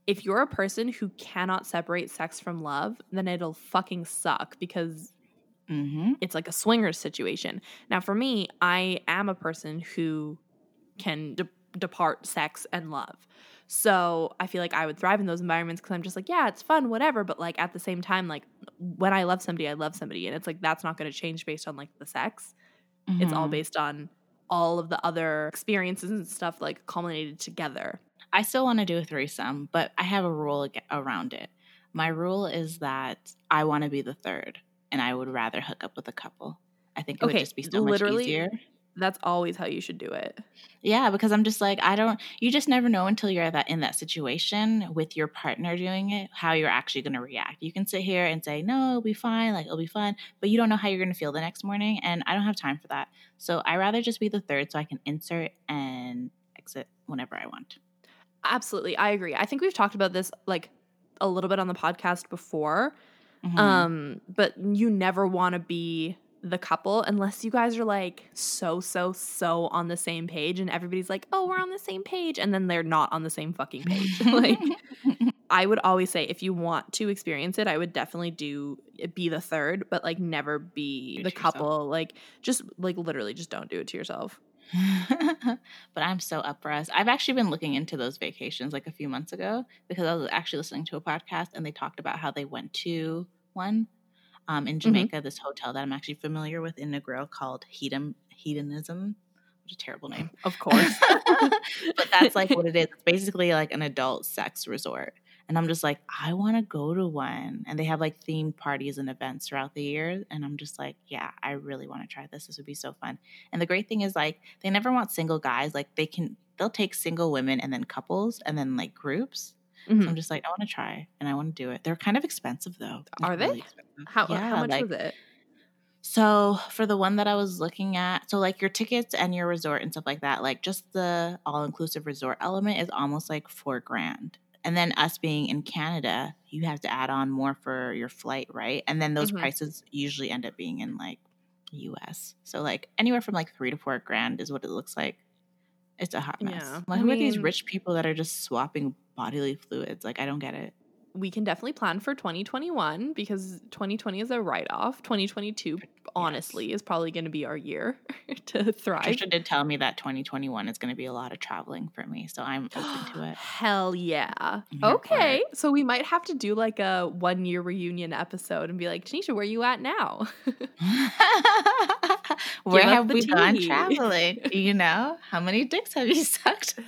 A: if you're a person who cannot separate sex from love, then it'll fucking suck because
B: Mm-hmm.
A: it's like a swingers situation. Now, for me, I am a person who can de- depart sex and love. So I feel like I would thrive in those environments because I'm just like, yeah, it's fun, whatever. But like at the same time, like when I love somebody, I love somebody. And it's like that's not going to change based on like the sex. It's all
B: Mhm.
A: based on all of the other experiences and stuff like culminated together.
B: I still want to do a threesome, but I have a rule around it. My rule is that I want to be the third, and I would rather hook up with a couple. I think it would just be so
A: literally-
B: much easier.
A: That's always how you should do it.
B: Yeah, because I'm just like I don't. You just never know until you're at that in that situation with your partner doing it how you're actually going to react. You can sit here and say no, it'll be fine, like it'll be fun, but you don't know how you're going to feel the next morning, and I don't have time for that. So I rather just be the third, so I can insert and exit whenever I want.
A: Absolutely. I agree. I think we've talked about this like a little bit on the podcast before.
B: Mhm.
A: Um, but you never want to be the couple unless you guys are like so so so on the same page and everybody's like, "Oh, we're on the same page." And then they're not on the same fucking page. *laughs* like *laughs* I would always say if you want to experience it, I would definitely do uh, be the third, but like never be
B: Do
A: the
B: to yourself.
A: couple. Like just like literally just don't do it to yourself. *laughs*
B: but I'm so up for us. I've actually been looking into those vacations like a few months ago because I was actually listening to a podcast and they talked about how they went to one um, in Jamaica, this hotel that I'm actually familiar with in Negril called Hedon, Hedonism, which is a terrible name. *laughs*
A: Of course. *laughs*
B: but that's like what it is. It's basically like an adult sex resort. And I'm just like, I want to go to one. And they have like themed parties and events throughout the year. And I'm just like, yeah, I really want to try this. This would be so fun. And the great thing is like they never want single guys. Like they can they'll take single women and then couples and then like groups. So
A: Mhm.
B: I'm just like, I want to try and I want to do it. They're kind of expensive though. It's
A: Are they?
B: really.
A: How,
B: Yeah,
A: how much
B: like-
A: was it?
B: so for the one that I was looking at, so like your tickets and your resort and stuff like that, like just the all inclusive resort element is almost like four grand. And then us being in Canada, you have to add on more for your flight, right? And then those
A: Mhm.
B: prices usually end up being in like US. So like anywhere from like three to four grand is what it looks like. It's a hot mess.
A: Yeah.
B: Like
A: I
B: who are these rich people that are just swapping bodily fluids? Like I don't get it.
A: we can definitely plan for 2021 because 2020 is a write off. 2022, honestly, is probably going to be our year *laughs* to thrive.
B: Trisha did tell me that 2021 is going to be a lot of traveling for me, so I'm open to *gasps* it.
A: Hell yeah.
B: Here
A: Okay. So we might have to do like a one year reunion episode and be like, Tanisha, where are you at now? *laughs* *laughs*
B: Where have we gone
A: tea.
B: traveling? You know, how many dicks have you sucked?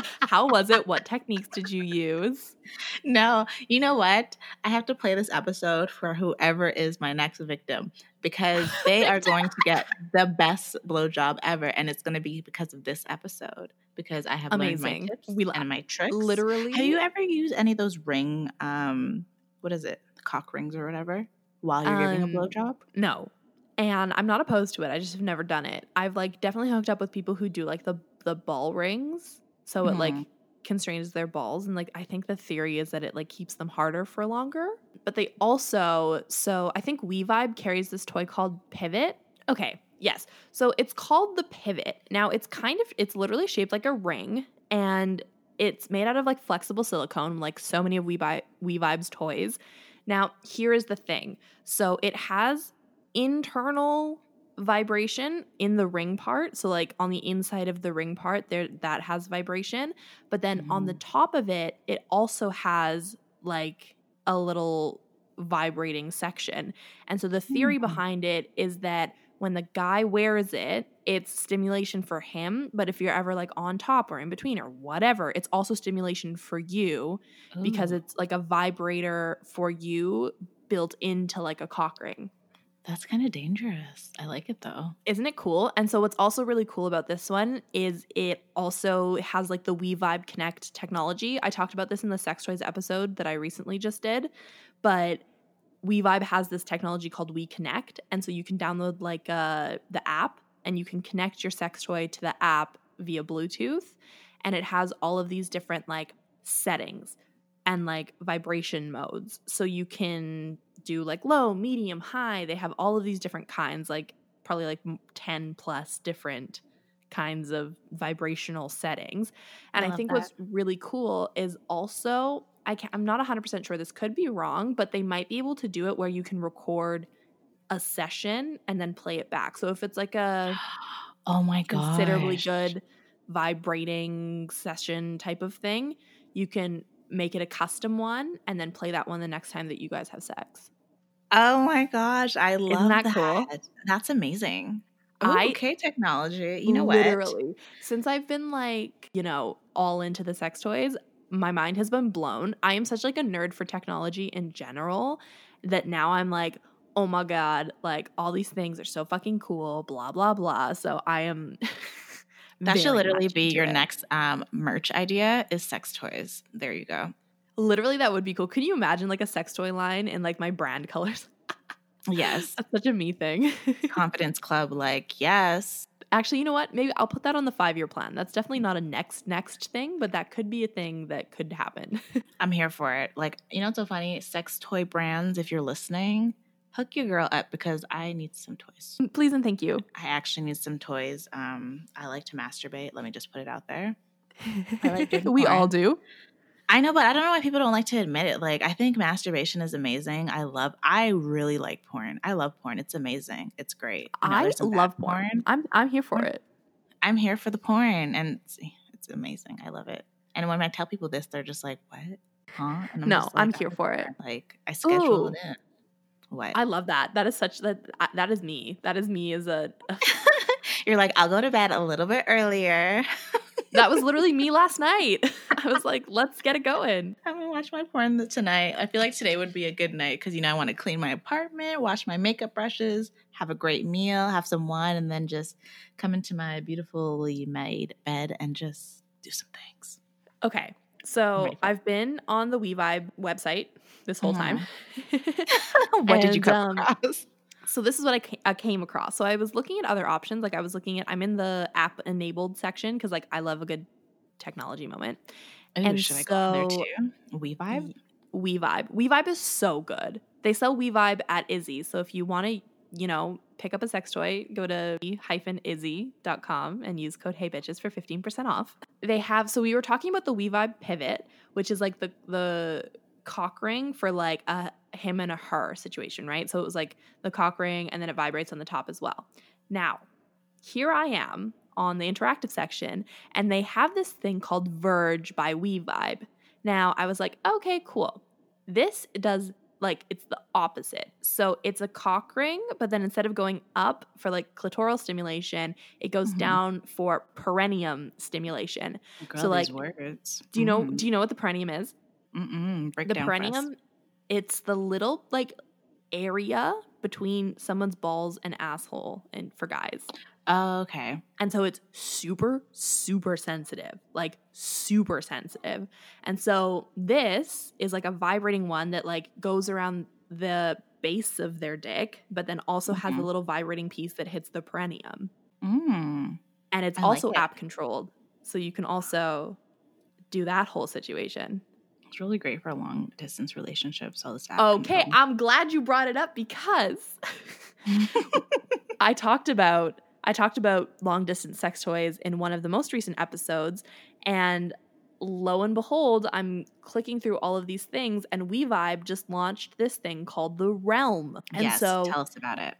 B: *laughs*
A: How was it? What techniques did you use?
B: no, you know what? I have to play this episode for whoever is my next victim because they are going to get the best blowjob ever, and it's going to be because of this episode. Because I have Amazing. learned my tips we and my tricks.
A: Literally,
B: have you ever used any of those ring? Um, what is it? Cock rings or whatever while you're um, giving a um, blowjob?
A: No, and I'm not opposed to it. I just have never done it. I've like definitely hooked up with people who do like the the ball rings, so mm-hmm. it like mm-hmm. constrains their balls, and like I think the theory is that it like keeps them harder for longer. But they also, so I think We Vibe carries this toy called Pivot. Okay, yes. So it's called the Pivot. Now it's kind of it's literally shaped like a ring, and it's made out of like flexible silicone, like so many of We, Vibe, we Vibes toys. Now, here is the thing. So it has internal vibration in the ring part so like on the inside of the ring part there that has vibration but then mm-hmm. on the mm. top of it it also has like a little vibrating section and so the theory mm-hmm. behind it is that when the guy wears it it's stimulation for him but if you're ever like on top or in between or whatever it's also stimulation for you Ooh. because it's like a vibrator for you built into like a cock ring
B: that's kind of dangerous. I like it though.
A: Isn't it cool? And so what's also really cool about this one is it also has like the We Vibe Connect technology. I talked about this in the sex toys episode that I recently just did, but We Vibe has this technology called We Connect, and so you can download like uh, the app and you can connect your sex toy to the app via Bluetooth, and it has all of these different like settings and like vibration modes. So you can do like low, medium, high. They have all of these different kinds, like probably like 10 plus different kinds of vibrational settings. And I, I think that. what's really cool is also I can't. I'm not 100% sure this could be wrong, but they might be able to do it where you can record a session and then play it back. So if it's like a *gasps*
B: oh my god
A: considerably good vibrating session type of thing, you can make it a custom one and then play that one the next time that you guys have sex.
B: Oh my gosh, I love Isn't that, that. cool. That's amazing. Ooh, I okay technology. You know literally, what?
A: Literally, since I've been like, you know, all into the sex toys, my mind has been blown. I am such like a nerd for technology in general that now I'm like, oh my god, like all these things are so fucking cool, blah blah blah. So I am *laughs*
B: That should literally be your it. next um, merch idea is sex toys. There you go.
A: Literally, that would be cool. Can you imagine like a sex toy line in like my brand colors? *laughs*
B: yes.
A: That's such a me thing. *laughs*
B: Confidence Club, like, yes.
A: Actually, you know what? Maybe I'll put that on the five year plan. That's definitely not a next next thing, but that could be a thing that could happen. *laughs*
B: I'm here for it. Like, you know what's so funny? Sex toy brands, if you're listening, hook your girl up because I need some toys.
A: Mm, please and thank you.
B: I actually need some toys. Um, I like to masturbate. Let me just put it out there. I
A: like we all do.
B: I know, but I don't know why people don't like to admit it. Like, I think masturbation is amazing. I love. I really like porn. I love porn. It's amazing. It's great.
A: I, I love porn. porn. I'm I'm here for mm. it.
B: I'm here for the porn, and it's, it's amazing. I love it. And when I tell people this, they're just like, "What? Huh?"
A: I'm no, like, I'm here for it.
B: Like, I schedule Ooh. it in.
A: What? I love that. That is such that that is me. That is me as a. *laughs*
B: You're like, I'll go to bed a little bit earlier. *laughs*
A: that was literally me last night. I was like, let's get it going.
B: I'm gonna watch my porn tonight. I feel like today would be a good night because you know I want to clean my apartment, wash my makeup brushes, have a great meal, have some wine, and then just come into my beautifully made bed and just do some things.
A: Okay, so I've been on the WeVibe website this whole time.
B: Mm-hmm. *laughs* *laughs* what and, did you come um, across?
A: So this is what I, I came across. So I was looking at other options. Like I was looking at, I'm in the app enabled section because like I love a good technology moment.
B: Ooh, and should so, I go there too? WeVibe.
A: WeVibe. WeVibe is so good. They sell WeVibe at Izzy. So if you want to, you know, pick up a sex toy, go to hyphen izzy.com and use code HeyBitches for 15% off. They have, so we were talking about the WeVibe Pivot, which is like the, the cock ring for like a him and a her situation, right? So it was like the cock ring and then it vibrates on the top as well. Now, here I am on the interactive section and they have this thing called Verge by We Vibe. Now, I was like, okay, cool. This does like it's the opposite. So it's a cock ring, but then instead of going up for like clitoral stimulation, it goes mm-hmm. down for perineum stimulation.
B: Girl, so like words.
A: Do you know mm-hmm. do you know what the perineum is?
B: Mm-mm. Break
A: the
B: down
A: perineum, it's the little like area between someone's balls and asshole and for guys.
B: Oh, okay.
A: And so it's super, super sensitive, like super sensitive. And so this is like a vibrating one that like goes around the base of their dick, but then also has a
B: Mhm.
A: little vibrating piece that hits the perineum.
B: Mm.
A: And it's
B: I like
A: also
B: it.
A: app controlled. So you can also do that whole situation.
B: It's really great for long distance relationships. All this.
A: Okay. I'm glad you brought it up because *laughs* I talked about I talked about long distance sex toys in one of the most recent episodes and lo and behold, I'm clicking through all of these things and WeVibe just launched this thing called the Realm. And
B: yes.
A: so
B: tell us about it.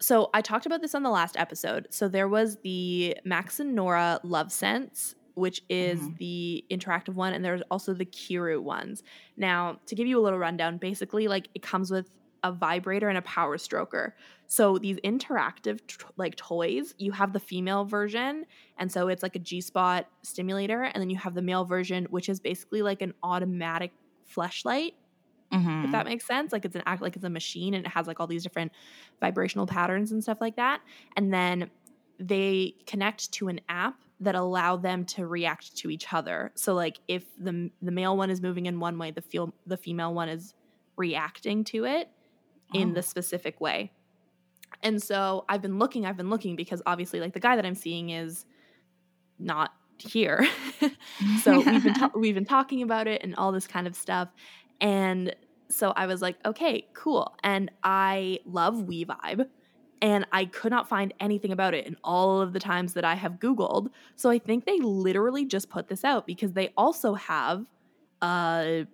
A: so I talked about this on the last episode. So there was the Max and Nora Lovense, which is
B: Mhm.
A: the interactive one, and there's also the Kiiroo ones. Now, to give you a little rundown, basically, like it comes with a vibrator and a power stroker. So these interactive t- like toys, you have the female version, and so it's like a G spot stimulator, and then you have the male version, which is basically like an automatic fleshlight
B: Mhm.
A: if that makes sense. Like it's an act like it's a machine and it has like all these different vibrational patterns and stuff like that. And then they connect to an app that allow them to react to each other. So like if the the male one is moving in one way, the feel the female one is reacting to it in
B: Oh.
A: the specific way. And so I've been looking, I've been looking because obviously like the guy that I'm seeing is not here. *laughs* so we've been ta- *laughs* we've been talking about it and all this kind of stuff and so i was like okay cool and i love wevibe and i could not find anything about it in all of the times that i have googled so i think they literally just put this out because they also have a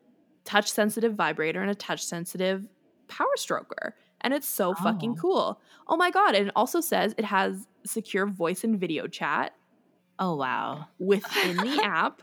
A: touch sensitive vibrator and a touch sensitive power stroker and it's so fucking
B: Oh.
A: cool oh my god and it also says it has secure voice and video chat
B: oh wow.
A: within the *laughs* app.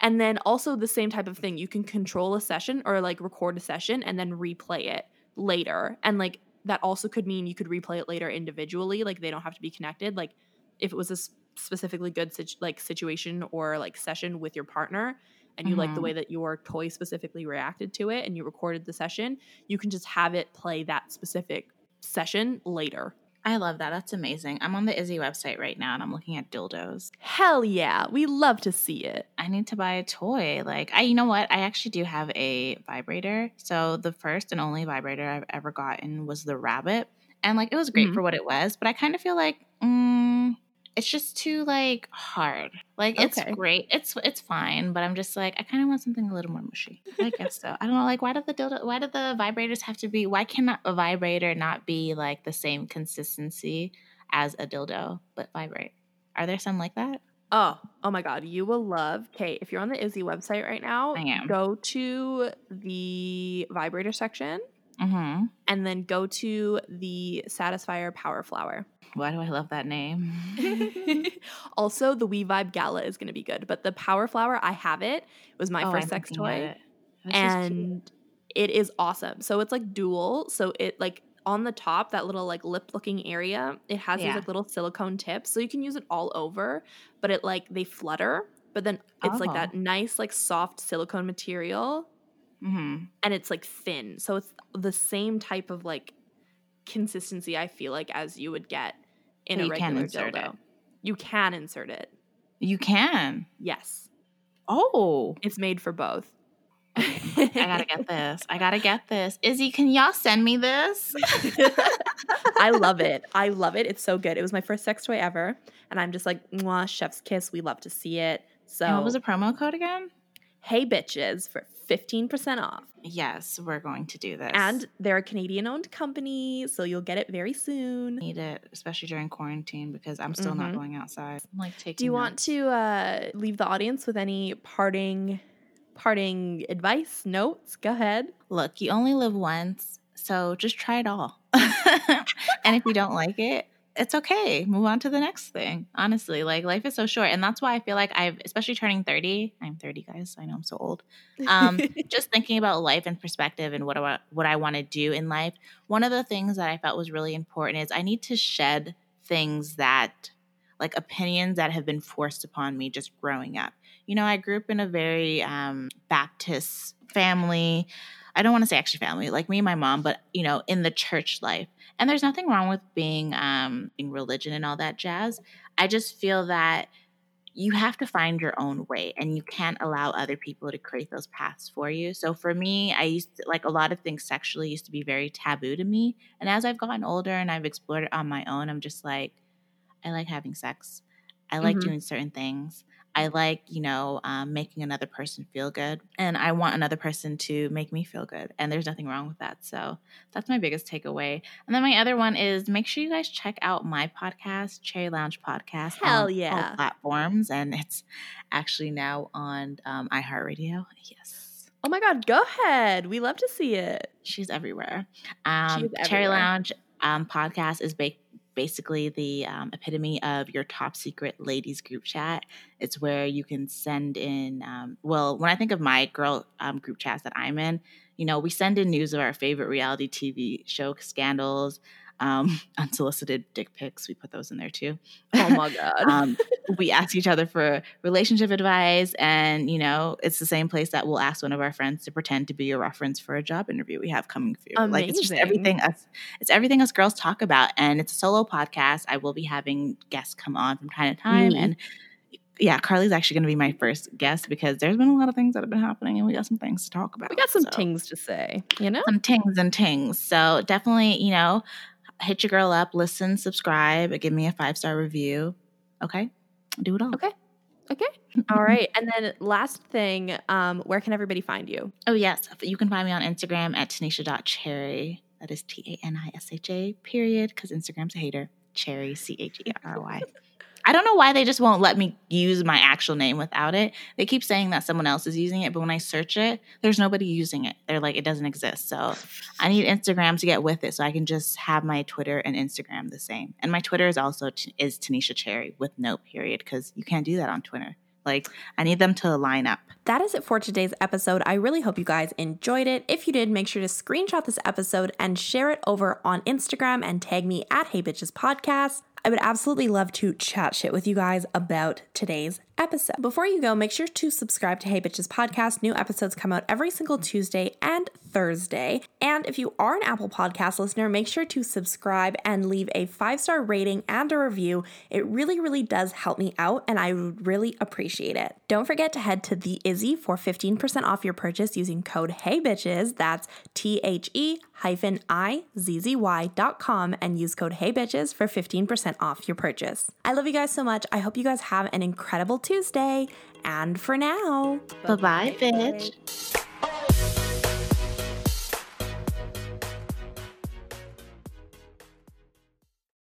A: And then also the same type of thing. You can control a session or like record a session and then replay it later. And like that also could mean you could replay it later individually. Like they don't have to be connected. Like if it was a specifically good situ- like situation or like session with your partner and you like the
B: mm-hmm.
A: way that your toy specifically reacted to it and you recorded the session, you can just have it play that specific session later.
B: I love that. That's amazing. I'm on the Izzy website right now and I'm looking at dildos.
A: Hell yeah. We love to see it.
B: I need to buy a toy. Like, I, you know what? I actually do have a vibrator. So the first and only vibrator I've ever gotten was the Rabbit, and like it was great
A: Mhm.
B: for what it was. But I kind of feel like, mm, it's just too like hard. Like it's
A: Okay.
B: great. It's it's fine, but I'm just like I kind of want something a little more mushy. I guess so. I don't know. Like, why did the dildo? Why did the vibrators have to be? Why cannot a vibrator not be like the same consistency as a dildo but vibrate? Are there some like that?
A: Oh, oh my God. You will love. Okay, if you're on the Izzy website right now,
B: I am.
A: go to the vibrator section
B: Mm-hmm.
A: and then go to the Satisfyer Power Flower.
B: Why do I love that name? *laughs*
A: also, the We Vibe Gala is going to be good, but the Power Flower, I have it. It was my
B: Oh,
A: first
B: I'm
A: sex toy.
B: it. That's just cute.
A: and it is awesome. So it's like dual. So it like on the top, that little like lip looking area, it has these like little silicone tips. So you can use it all over, but it like they flutter, but then it's like
B: Oh.
A: that nice, like soft silicone material
B: Mhm.
A: and it's like thin. So it's the same type of like consistency I feel like as you would get in a regular dildo.
B: it.
A: You can insert it.
B: You can.
A: Yes.
B: Oh,
A: It's made for both.
B: I gotta get *laughs* this. I gotta get this. Izzy, can y'all send me this? *laughs*
A: I love it. I love it. It's so good. It was my first sex toy ever, and I'm just like, Mwah, chef's kiss. We love to see it. So,
B: And what was the promo code again?
A: Hey bitches for 15% off.
B: Yes, we're going to do this.
A: And they're a Canadian owned company, so you'll get it very soon.
B: need it, especially during quarantine, because I'm still not
A: Mhm.
B: going outside. I'm like taking.
A: Do you want to uh, leave the audience with any parting parting advice, notes? Go ahead.
B: Look, you only live once, so just try it all. *laughs* and if you don't like it, it's okay. Move on to the next thing. Honestly, like life is so short, and that's why I feel like I've, especially turning thirty. I'm thirty, guys. So I know I'm so old. Um, *laughs* just thinking about life and perspective and what I, what I want to do in life. One of the things that I felt was really important is I need to shed things that, like opinions that have been forced upon me just growing up. You know, I grew up in a very um, Baptist family. I don't want to say extra family, like me and my mom, but you know, in the church life. And there's nothing wrong with being um being religion and all that jazz. I just feel that you have to find your own way and you can't allow other people to create those paths for you. So for me, I used to, like a lot of things sexually used to be very taboo to me. And as I've gotten older and I've explored it on my own, I'm just like, I like having sex. I like
A: Mhm.
B: doing certain things. I like, you know, um, making another person feel good. And I want another person to make me feel good. And there's nothing wrong with that. So that's my biggest takeaway. And then my other one is make sure you guys check out my podcast, Cherry Lounge Podcast.
A: Hell
B: on all
A: yeah.
B: platforms. And it's actually now on um, iHeartRadio. Yes.
A: Oh my God, go ahead. We love to see it.
B: She's everywhere. Um,
A: is
B: Cherry. Lounge um, podcast is ba- basically the um, epitome of your top secret ladies group chat. It's where you can send in, um, well, when I think of my girl um, group chats that I'm in, you know, we send in news of our favorite reality TV show scandals, um, *laughs* unsolicited dick pics. We put those in there too.
A: Oh my *laughs* God.
B: um, we ask each other for relationship advice and you know it's the same place that we'll ask one of our friends to pretend to be a reference for a job interview we have coming for you like it's just everything us it's everything us girls talk about and it's a solo podcast i will be having guests come on from time to time
A: Me.
B: and yeah carly's actually going to be my first guest because there's been a lot of things that have been happening and we got some things to talk about
A: we got some
B: so
A: things to say, you know?
B: some tings and tings. So definitely, you know, hit your girl up, listen, subscribe, give me a five star review. Okay, do it all.
A: Okay. Okay. *laughs* All right. And then last thing, um, where can everybody find you?
B: Oh yes, you can find me on Instagram at tanisha.cherry. That is T A N I S H A. Period. Because Instagram's a hater. Cherry C H E R Y. *laughs* I don't know why they just won't let me use my actual name without it. They keep saying that someone else is using it, but when I search it, there's nobody using it. They're like, it doesn't exist. So I need Instagram to get with it so I can just have my Twitter and Instagram the same. And my Twitter is also is Tanisha Cherry with no period because you can't do that on Twitter. Like I need them to line up.
A: That is it for today's episode. I really hope you guys enjoyed it. If you did, make sure to screenshot this episode and share it over on Instagram and tag me at Hey Bitches Podcast. I would absolutely love to chat shit with you guys about today's episode. Before you go, make sure to subscribe to Hey Bitches Podcast. New episodes come out every single Tuesday and Thursday. And if you are an Apple Podcast listener, make sure to subscribe and leave a five star rating and a review. It really, really does help me out, and I would really appreciate it. Don't forget to head to the Izzy for 15% off your purchase using code Hey Bitches. That's T H E hyphen I Z Z Y dot com and use code Hey Bitches for 15% off your purchase. I love you guys so much. I hope you guys have an incredible Tuesday. And for now,
B: Bye bye, bitch.